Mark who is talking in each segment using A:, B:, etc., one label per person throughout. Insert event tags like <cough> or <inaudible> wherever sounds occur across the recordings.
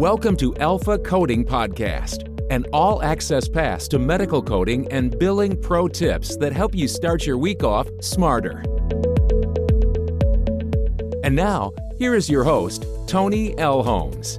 A: Welcome to Alpha Coding Podcast, an all access pass to medical coding and billing pro tips that help you start your week off smarter. And now, here is your host, Tony L. Holmes.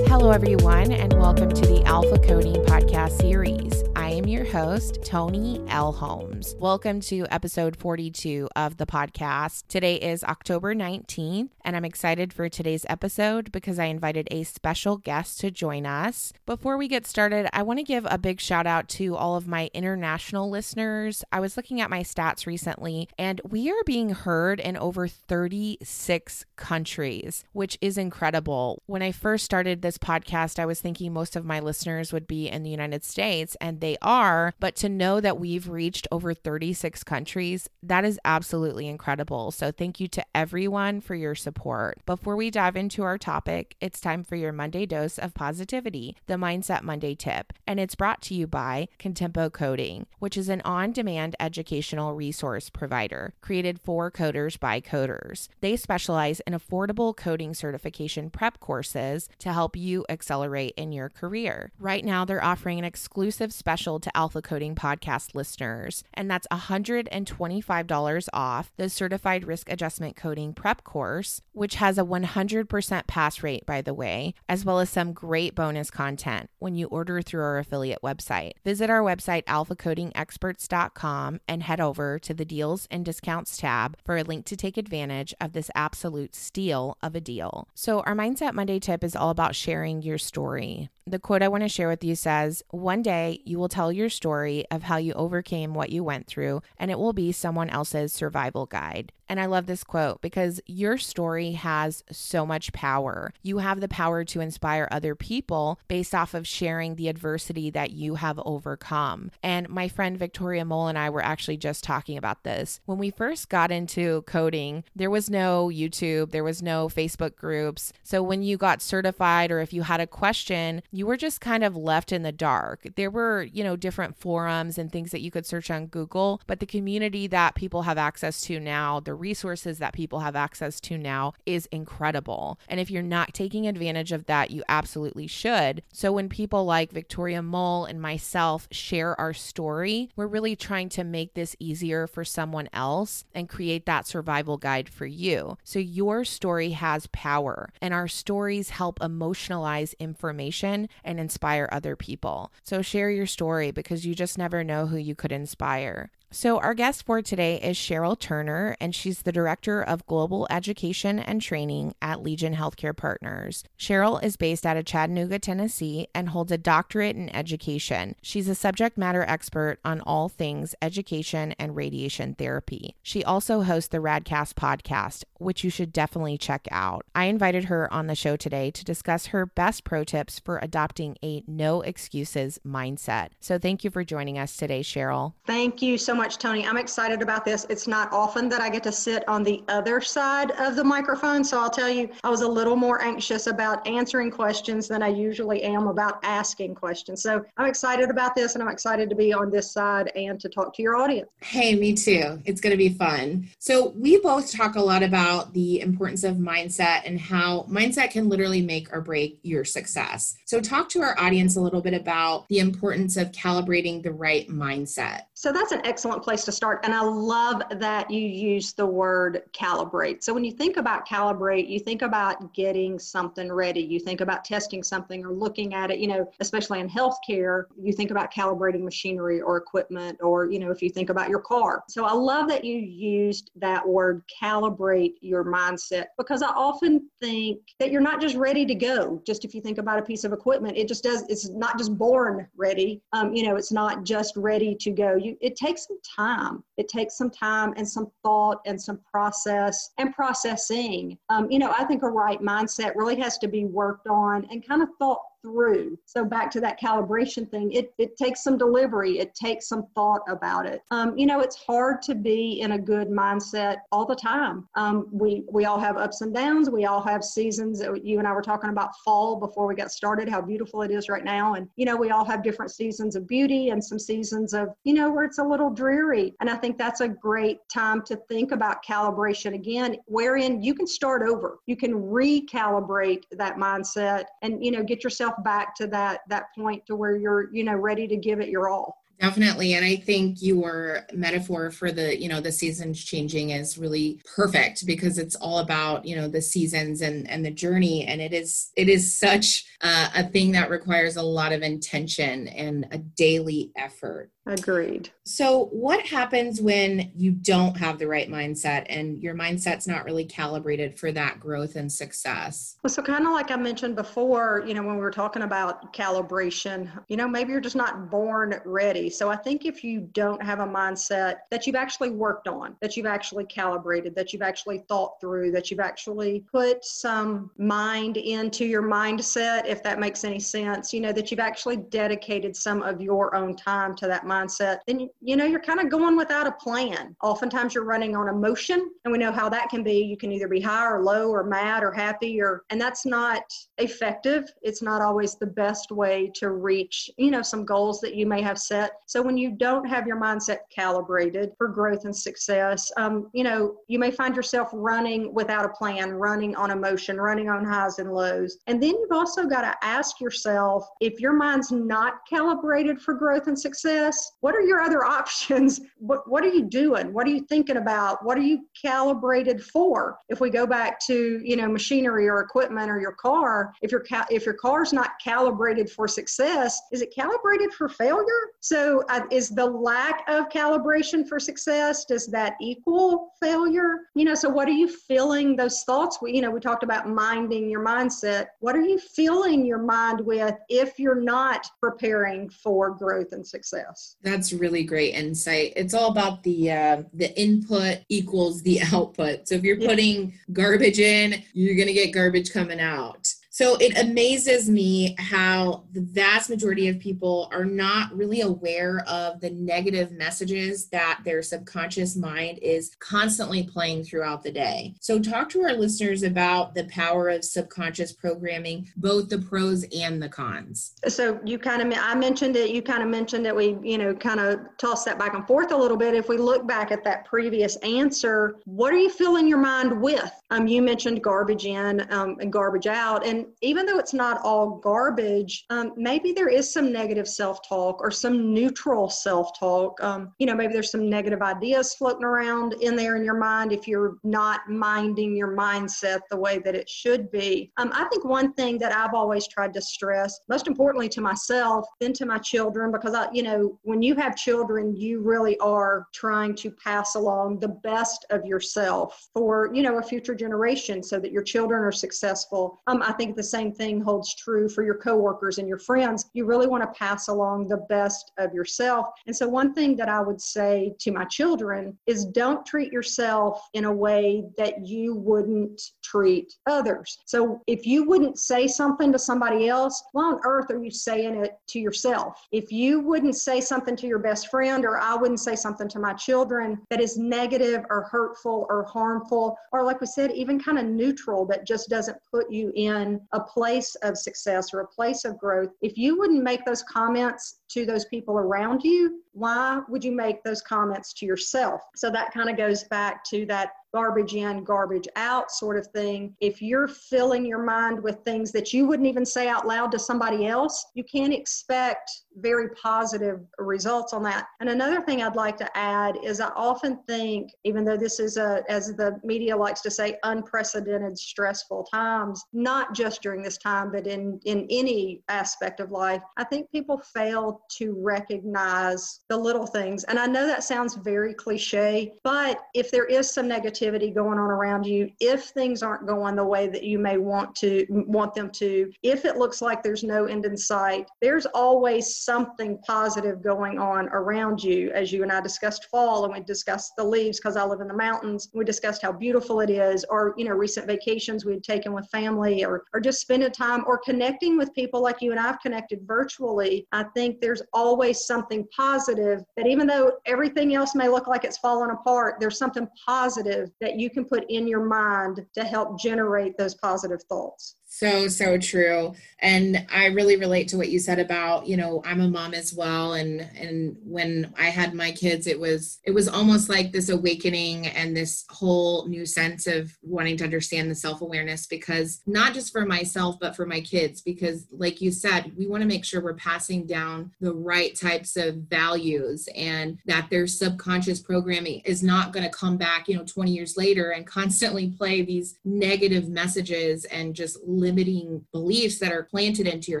B: Hello, everyone, and welcome to the Alpha Coding Podcast series. Am your host, Tony L. Holmes. Welcome to episode 42 of the podcast. Today is October 19th, and I'm excited for today's episode because I invited a special guest to join us. Before we get started, I want to give a big shout out to all of my international listeners. I was looking at my stats recently, and we are being heard in over 36 countries, which is incredible. When I first started this podcast, I was thinking most of my listeners would be in the United States, and they are. But to know that we've reached over 36 countries, that is absolutely incredible. So thank you to everyone for your support. Before we dive into our topic, it's time for your Monday dose of positivity, the Mindset Monday tip. And it's brought to you by Contempo Coding, which is an on demand educational resource provider created for coders by coders. They specialize in affordable coding certification prep courses to help you accelerate in your career. Right now, they're offering an exclusive special to Alpha Coding podcast listeners, and that's $125 off the Certified Risk Adjustment Coding Prep course, which has a 100% pass rate, by the way, as well as some great bonus content when you order through our affiliate website. Visit our website, alphacodingexperts.com, and head over to the Deals and Discounts tab for a link to take advantage of this absolute steal of a deal. So, our Mindset Monday tip is all about sharing your story. The quote I want to share with you says, One day you will tell your story of how you overcame what you went through, and it will be someone else's survival guide. And I love this quote because your story has so much power. You have the power to inspire other people based off of sharing the adversity that you have overcome. And my friend Victoria Mole and I were actually just talking about this. When we first got into coding, there was no YouTube, there was no Facebook groups. So when you got certified or if you had a question, you were just kind of left in the dark. There were, you know, different forums and things that you could search on Google, but the community that people have access to now, the resources that people have access to now is incredible. And if you're not taking advantage of that, you absolutely should. So when people like Victoria Mole and myself share our story, we're really trying to make this easier for someone else and create that survival guide for you. So your story has power, and our stories help emotionalize information and inspire other people. So share your story because you just never know who you could inspire. So, our guest for today is Cheryl Turner, and she's the Director of Global Education and Training at Legion Healthcare Partners. Cheryl is based out of Chattanooga, Tennessee, and holds a doctorate in education. She's a subject matter expert on all things education and radiation therapy. She also hosts the Radcast podcast, which you should definitely check out. I invited her on the show today to discuss her best pro tips for adopting a no excuses mindset. So, thank you for joining us today, Cheryl.
C: Thank you so much much, Tony. I'm excited about this. It's not often that I get to sit on the other side of the microphone. So I'll tell you, I was a little more anxious about answering questions than I usually am about asking questions. So I'm excited about this and I'm excited to be on this side and to talk to your audience.
D: Hey, me too. It's going to be fun. So we both talk a lot about the importance of mindset and how mindset can literally make or break your success. So talk to our audience a little bit about the importance of calibrating the right mindset.
C: So that's an excellent place to start. And I love that you use the word calibrate. So when you think about calibrate, you think about getting something ready. You think about testing something or looking at it, you know, especially in healthcare, you think about calibrating machinery or equipment, or, you know, if you think about your car. So I love that you used that word calibrate your mindset because I often think that you're not just ready to go. Just if you think about a piece of equipment, it just does, it's not just born ready. Um, you know, it's not just ready to go you it takes some time. It takes some time and some thought and some process and processing. Um, you know i think a right mindset really has to be worked on and kind of thought through. So back to that calibration thing, it, it takes some delivery, it takes some thought about it. Um, you know, it's hard to be in a good mindset all the time. Um, we we all have ups and downs. We all have seasons. You and I were talking about fall before we got started, how beautiful it is right now, and you know, we all have different seasons of beauty and some seasons of you know where it's a little dreary. And I think that's a great time to think about calibration again, wherein you can start over. You can recalibrate that mindset and you know get yourself back to that that point to where you're you know ready to give it your all
D: Definitely. And I think your metaphor for the, you know, the seasons changing is really perfect because it's all about, you know, the seasons and and the journey and it is it is such uh, a thing that requires a lot of intention and a daily effort.
C: Agreed.
D: So, what happens when you don't have the right mindset and your mindset's not really calibrated for that growth and success?
C: Well, so kind of like I mentioned before, you know, when we were talking about calibration, you know, maybe you're just not born ready. So, I think if you don't have a mindset that you've actually worked on, that you've actually calibrated, that you've actually thought through, that you've actually put some mind into your mindset, if that makes any sense, you know, that you've actually dedicated some of your own time to that mindset mindset, then you know you're kind of going without a plan. Oftentimes you're running on emotion, and we know how that can be. You can either be high or low or mad or happy or and that's not effective. It's not always the best way to reach, you know, some goals that you may have set. So when you don't have your mindset calibrated for growth and success, um, you know, you may find yourself running without a plan, running on emotion, running on highs and lows. And then you've also got to ask yourself if your mind's not calibrated for growth and success, what are your other <laughs> options? What, what are you doing? What are you thinking about? What are you calibrated for? If we go back to, you know, machinery or equipment or your car, if your ca- if your car's not calibrated for success, is it calibrated for failure? So uh, is the lack of calibration for success does that equal failure? You know, so what are you filling those thoughts with? You know, we talked about minding your mindset. What are you filling your mind with if you're not preparing for growth and success?
D: That's really great insight. It's all about the uh, the input equals the <laughs> output. So if you're putting garbage in, you're gonna get garbage coming out. So it amazes me how the vast majority of people are not really aware of the negative messages that their subconscious mind is constantly playing throughout the day. So talk to our listeners about the power of subconscious programming, both the pros and the cons.
C: So you kind of I mentioned it, you kind of mentioned that we, you know, kind of toss that back and forth a little bit. If we look back at that previous answer, what are you filling your mind with? Um, you mentioned garbage in um, and garbage out. And even though it's not all garbage, um, maybe there is some negative self talk or some neutral self talk. Um, you know, maybe there's some negative ideas floating around in there in your mind if you're not minding your mindset the way that it should be. Um, I think one thing that I've always tried to stress, most importantly to myself, then to my children, because I, you know, when you have children, you really are trying to pass along the best of yourself for, you know, a future generation so that your children are successful. Um, I think the same thing holds true for your coworkers and your friends. You really want to pass along the best of yourself. And so, one thing that I would say to my children is don't treat yourself in a way that you wouldn't treat others. So, if you wouldn't say something to somebody else, why on earth are you saying it to yourself? If you wouldn't say something to your best friend, or I wouldn't say something to my children that is negative or hurtful or harmful, or like we said, even kind of neutral that just doesn't put you in a place of success or a place of growth, if you wouldn't make those comments to those people around you, why would you make those comments to yourself? So that kind of goes back to that garbage in, garbage out sort of thing. If you're filling your mind with things that you wouldn't even say out loud to somebody else, you can't expect very positive results on that. And another thing I'd like to add is I often think, even though this is a, as the media likes to say, unprecedented stressful times, not just during this time, but in, in any aspect of life, I think people fail to recognize the little things. And I know that sounds very cliche, but if there is some negativity going on around you, if things aren't going the way that you may want to want them to, if it looks like there's no end in sight, there's always something positive going on around you. As you and I discussed fall and we discussed the leaves because I live in the mountains. We discussed how beautiful it is, or you know, recent vacations we'd taken with family or or just spending time or connecting with people like you and I've connected virtually. I think there's always something positive that even though everything else may look like it's falling apart, there's something positive that you can put in your mind to help generate those positive thoughts.
D: So, so true. And I really relate to what you said about, you know, I'm a mom as well. And, and when I had my kids, it was, it was almost like this awakening and this whole new sense of wanting to understand the self-awareness because not just for myself, but for my kids, because like you said, we want to make sure we're passing down the right types of values and that their subconscious programming is not going to come back, you know, 20 years later and constantly play these negative messages and just limiting beliefs that are planted into your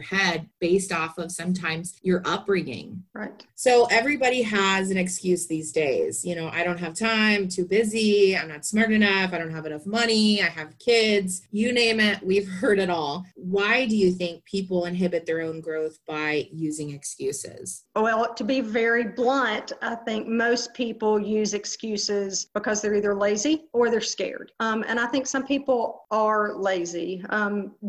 D: head based off of sometimes your upbringing.
C: Right.
D: So everybody has an excuse these days. You know, I don't have time, too busy, I'm not smart enough, I don't have enough money, I have kids, you name it, we've <laughs> heard it all. Why do you think people inhibit their own growth by using excuses?
C: Well, to be very blunt, I think most people use excuses because they're either lazy or they're scared. Um, and I think some people are lazy.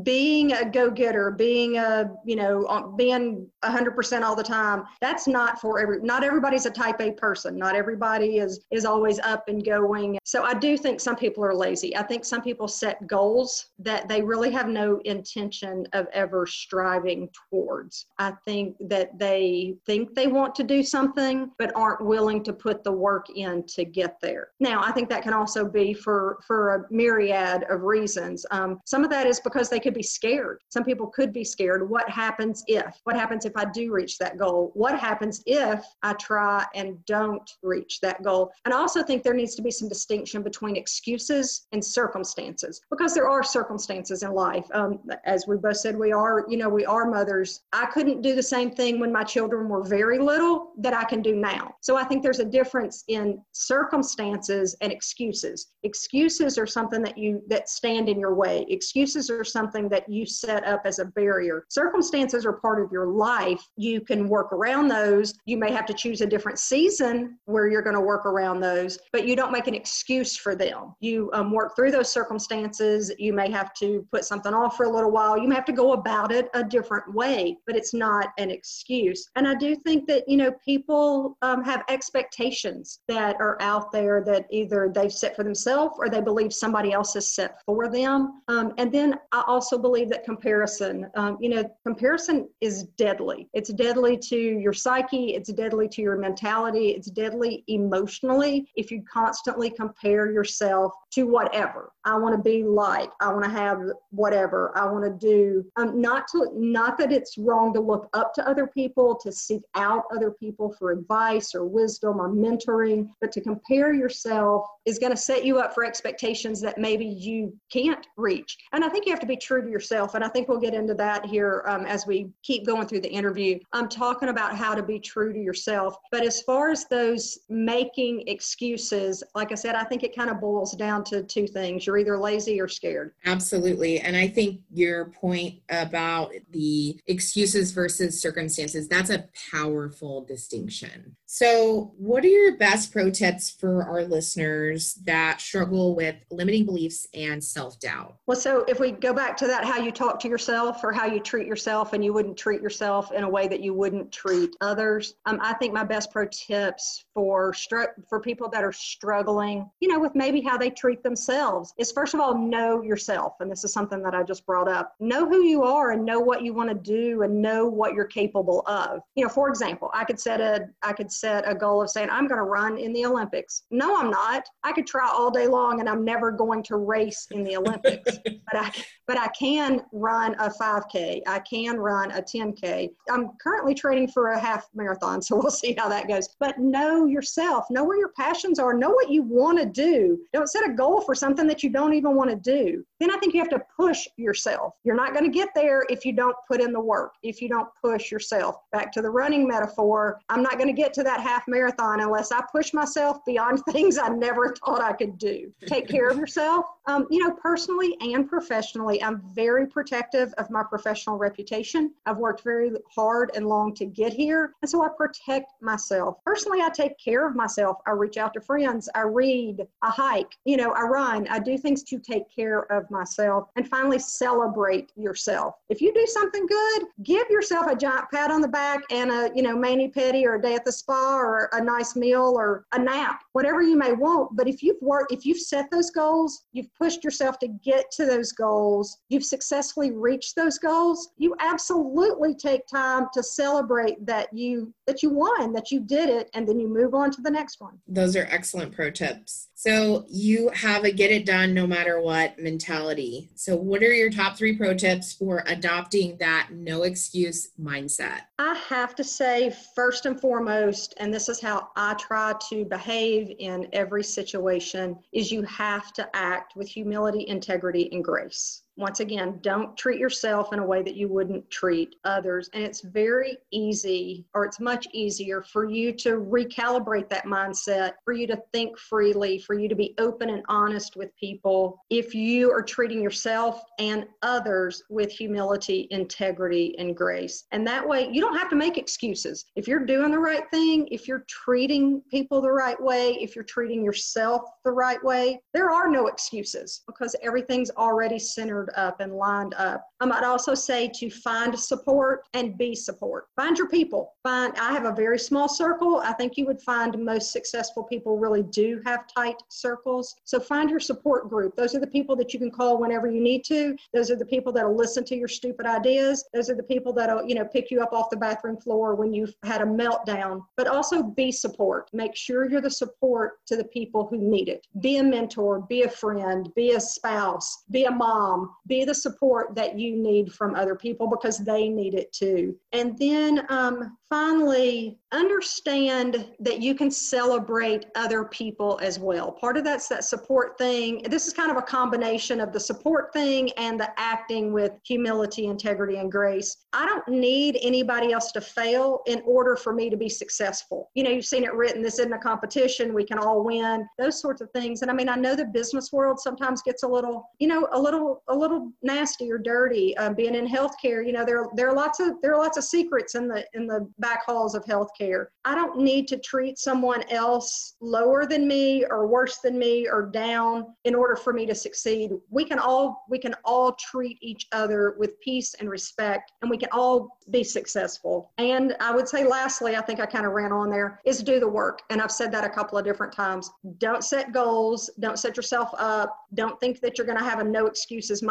C: Being a go-getter being a you know being 100% all the time that's not for every not everybody's a type a person. Not everybody is is always up and going. So i do think some people are lazy. I think some people set goals that they really have no intention of ever striving towards. I think that they think they want to do something but aren't willing to put the work in to get there. Now i think that can also be for for a myriad of reasons. Um, some of that is because they could be scared. Some people could be scared. What happens if? What happens if I do reach that goal? What happens if I try and don't reach that goal? And I also think there needs to be some distinction between excuses and circumstances because there are circumstances in life. Um, as we both said, we are, you know, we are mothers. I couldn't do the same thing when my children were very little that I can do now. So I think there's a difference in circumstances and excuses. Excuses are something that you that stand in your way. Excuses are something something that you set up as a barrier. Circumstances are part of your life. You can work around those. You may have to choose a different season where you're going to work around those, but you don't make an excuse for them. You um, work through those circumstances. You may have to put something off for a little while. You may have to go about it a different way, but it's not an excuse. And I do think that, you know, people um, have expectations that are out there that either they've set for themselves or they believe somebody else has set for them. Um, and then I also believe that comparison, um, you know, comparison is deadly. It's deadly to your psyche, it's deadly to your mentality, it's deadly emotionally if you constantly compare yourself to whatever. I want to be like, I want to have whatever, I want to do. Um, not to not that it's wrong to look up to other people, to seek out other people for advice or wisdom or mentoring, but to compare yourself is going to set you up for expectations that maybe you can't reach. And I think you have to be true to yourself. And I think we'll get into that here um, as we keep going through the interview. I'm talking about how to be true to yourself. But as far as those making excuses, like I said, I think it kind of boils down to two things you're either lazy or scared.
D: Absolutely. And I think your point about the excuses versus circumstances, that's a powerful distinction. So, what are your best pro tips for our listeners that struggle with limiting beliefs and self doubt?
C: Well, so if we go back to that, how you talk to yourself or how you treat yourself, and you wouldn't treat yourself in a way that you wouldn't treat others, um, I think my best pro tips for str- for people that are struggling, you know, with maybe how they treat themselves is first of all know yourself, and this is something that I just brought up. Know who you are and know what you want to do and know what you're capable of. You know, for example, I could set a I could set a goal of saying, I'm going to run in the Olympics. No, I'm not. I could try all day long and I'm never going to race in the Olympics. <laughs> but I but I can run a 5K. I can run a 10K. I'm currently training for a half marathon, <laughs> so we'll see how that goes. But know yourself, know where your passions are, know what you want to do. Don't set a goal for something that you don't even want to do. Then I think you have to push yourself. You're not going to get there if you don't put in the work, if you don't push yourself. Back to the running metaphor, I'm not going to get to that half marathon unless I push myself beyond <laughs> things I never thought I could do. Take care of yourself. Um, you know, personally and professionally, I'm very protective of my professional reputation. I've worked very hard and long to get here, and so I protect myself. Personally, I take care of myself. I reach out to friends, I read, I hike, you know, I run, I do things to take care of myself. And finally, celebrate yourself. If you do something good, give yourself a giant pat on the back and a, you know, mani pedi or a day at the spa or a nice meal or a nap, whatever you may want. But if you've worked, if you've set those goals, you've pushed yourself to get to those goals, you've successfully reached those goals, you absolutely take time to celebrate that you that you won, that you did it, and then you move on to the next one.
D: Those are excellent pro tips. So you have a get it done no matter what mentality. So what are your top three pro tips for adopting that no excuse mindset?
C: I have to say, first and foremost, and this is how I try to behave in every situation, is you have to act with humility, integrity, and grace once again, don't treat yourself in a way that you wouldn't treat others. And it's very easy, or it's much easier for you to recalibrate that mindset, for you to think freely, for you to be open and honest with people if you are treating yourself and others with humility, integrity, and grace. And that way, you don't have to make excuses. If you're doing the right thing, if you're treating people the right way, if you're treating yourself the right way, there are no excuses because everything's already centered up and lined up. I might also say to find support and be support. Find your people. Find, I have a very small circle. I think you would find most successful people really do have tight circles. So find your support group. Those are the people that you can call whenever you need to. Those are the people that'll listen to your stupid ideas. Those are the people that'll, you know, pick you up off the bathroom floor when you've had a meltdown. But also be support. Make sure you're the support to the people who need it. Be a mentor, be a friend, be a spouse, be a mom, be the support that you need from other people because they need it too. And then um, finally, understand that you can celebrate other people as well. Part of that's that support thing. This is kind of a combination of the support thing and the acting with humility, integrity, and grace. I don't need anybody else to fail in order for me to be successful. You know, you've seen it written, this isn't a competition, we can all win, those sorts of things. And I mean, I know the business world sometimes gets a little, you know, a little, a little nasty or dirty. Um, being in healthcare, you know, there, there are lots of, there are lots of secrets in the, in the back halls of healthcare care. I don't need to treat someone else lower than me or worse than me or down in order for me to succeed. We can all we can all treat each other with peace and respect and we can all be successful. And I would say lastly, I think I kind of ran on there is do the work. And I've said that a couple of different times. Don't set goals, don't set yourself up, don't think that you're going to have a no excuses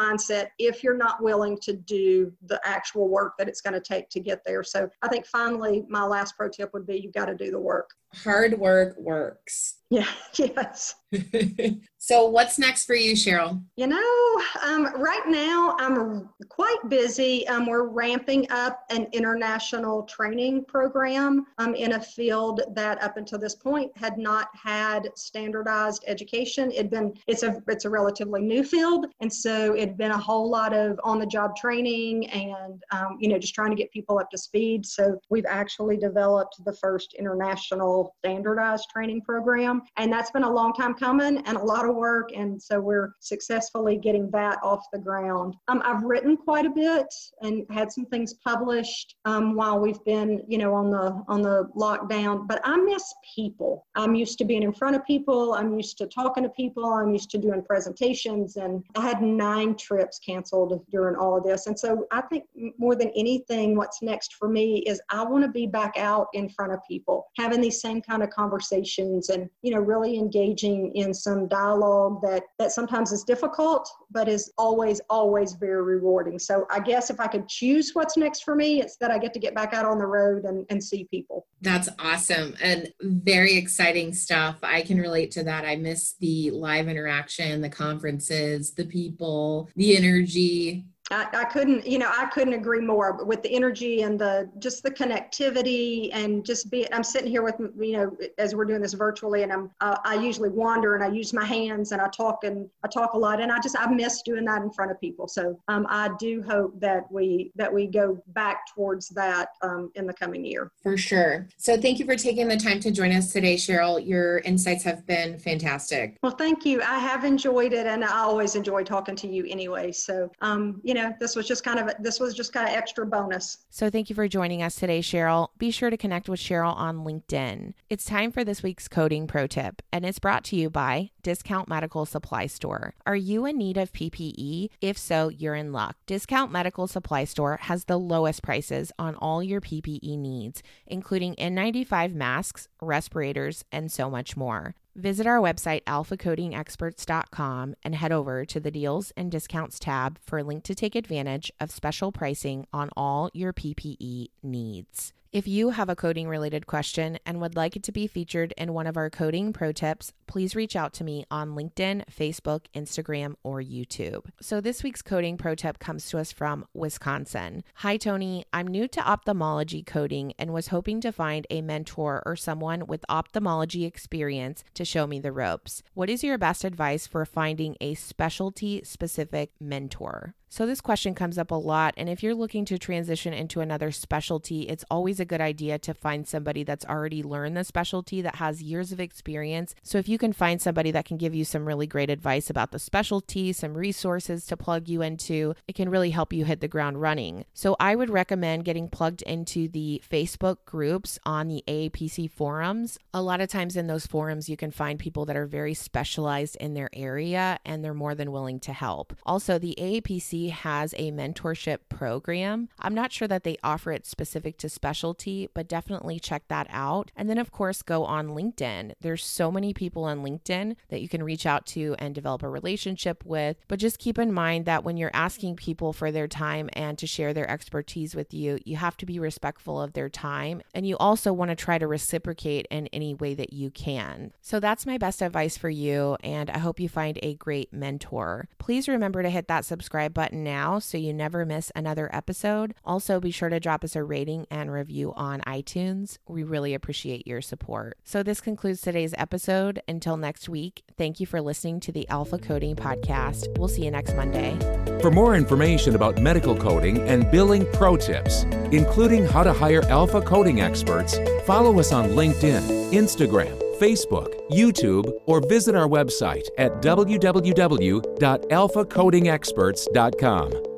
C: if you're not willing to do the actual work that it's going to take to get there. So I think finally my last pro tip would be you got to do the work.
D: Hard work works.
C: Yeah, <laughs> yes. <laughs>
D: so, what's next for you, Cheryl?
C: You know, um, right now I'm quite busy. Um, we're ramping up an international training program um, in a field that up until this point had not had standardized education. It'd been it's a it's a relatively new field, and so it'd been a whole lot of on the job training and um, you know just trying to get people up to speed. So we've actually developed the first international standardized training program and that's been a long time coming and a lot of work. And so we're successfully getting that off the ground. Um, I've written quite a bit and had some things published um, while we've been, you know, on the on the lockdown. But I miss people. I'm used to being in front of people. I'm used to talking to people. I'm used to doing presentations. And I had nine trips canceled during all of this. And so I think more than anything, what's next for me is I want to be back out in front of people, having these same kind of conversations and, you know, really engaging in some dialogue that that sometimes is difficult but is always always very rewarding. So i guess if i could choose what's next for me it's that i get to get back out on the road and, and see people.
D: That's awesome and very exciting stuff. I can relate to that. I miss the live interaction the conferences the people the energy
C: I, I, couldn't, you know, I couldn't agree more with the energy and the just the connectivity and just be. I'm sitting here with, you know, as we're doing this virtually, and I'm uh, I usually wander and I use my hands and I talk and I talk a lot, and I just I miss doing that in front of people. So um, I do hope that we that we go back towards that um, in the coming year.
D: For sure. So thank you for taking the time to join us today, Cheryl. Your insights have been fantastic.
C: Well, thank you. I have enjoyed it, and I always enjoy talking to you anyway. So um, you know, this was just kind of this was just kind of extra bonus.
B: So thank you for joining us today, Cheryl. Be sure to connect with Cheryl on LinkedIn. It's time for this week's coding pro tip, and it's brought to you by Discount Medical Supply Store. Are you in need of PPE? If so, you're in luck. Discount Medical Supply Store has the lowest prices on all your PPE needs, including N95 masks, respirators, and so much more. Visit our website, alphacodingexperts.com, and head over to the Deals and Discounts tab for a link to take advantage of special pricing on all your PPE needs. If you have a coding related question and would like it to be featured in one of our coding pro tips, please reach out to me on LinkedIn, Facebook, Instagram, or YouTube. So, this week's coding pro tip comes to us from Wisconsin. Hi, Tony. I'm new to ophthalmology coding and was hoping to find a mentor or someone with ophthalmology experience to show me the ropes. What is your best advice for finding a specialty specific mentor? So, this question comes up a lot. And if you're looking to transition into another specialty, it's always a good idea to find somebody that's already learned the specialty that has years of experience. So, if you can find somebody that can give you some really great advice about the specialty, some resources to plug you into, it can really help you hit the ground running. So, I would recommend getting plugged into the Facebook groups on the AAPC forums. A lot of times in those forums, you can find people that are very specialized in their area and they're more than willing to help. Also, the AAPC has a mentorship program. I'm not sure that they offer it specific to specialty, but definitely check that out. And then, of course, go on LinkedIn. There's so many people on LinkedIn that you can reach out to and develop a relationship with. But just keep in mind that when you're asking people for their time and to share their expertise with you, you have to be respectful of their time. And you also want to try to reciprocate in any way that you can. So that's my best advice for you. And I hope you find a great mentor. Please remember to hit that subscribe button button now so you never miss another episode. Also, be sure to drop us a rating and review on iTunes. We really appreciate your support. So, this concludes today's episode. Until next week, thank you for listening to the Alpha Coding Podcast. We'll see you next Monday.
A: For more information about medical coding and billing pro tips, including how to hire alpha coding experts, follow us on LinkedIn, Instagram, Facebook, YouTube, or visit our website at www.alphacodingexperts.com.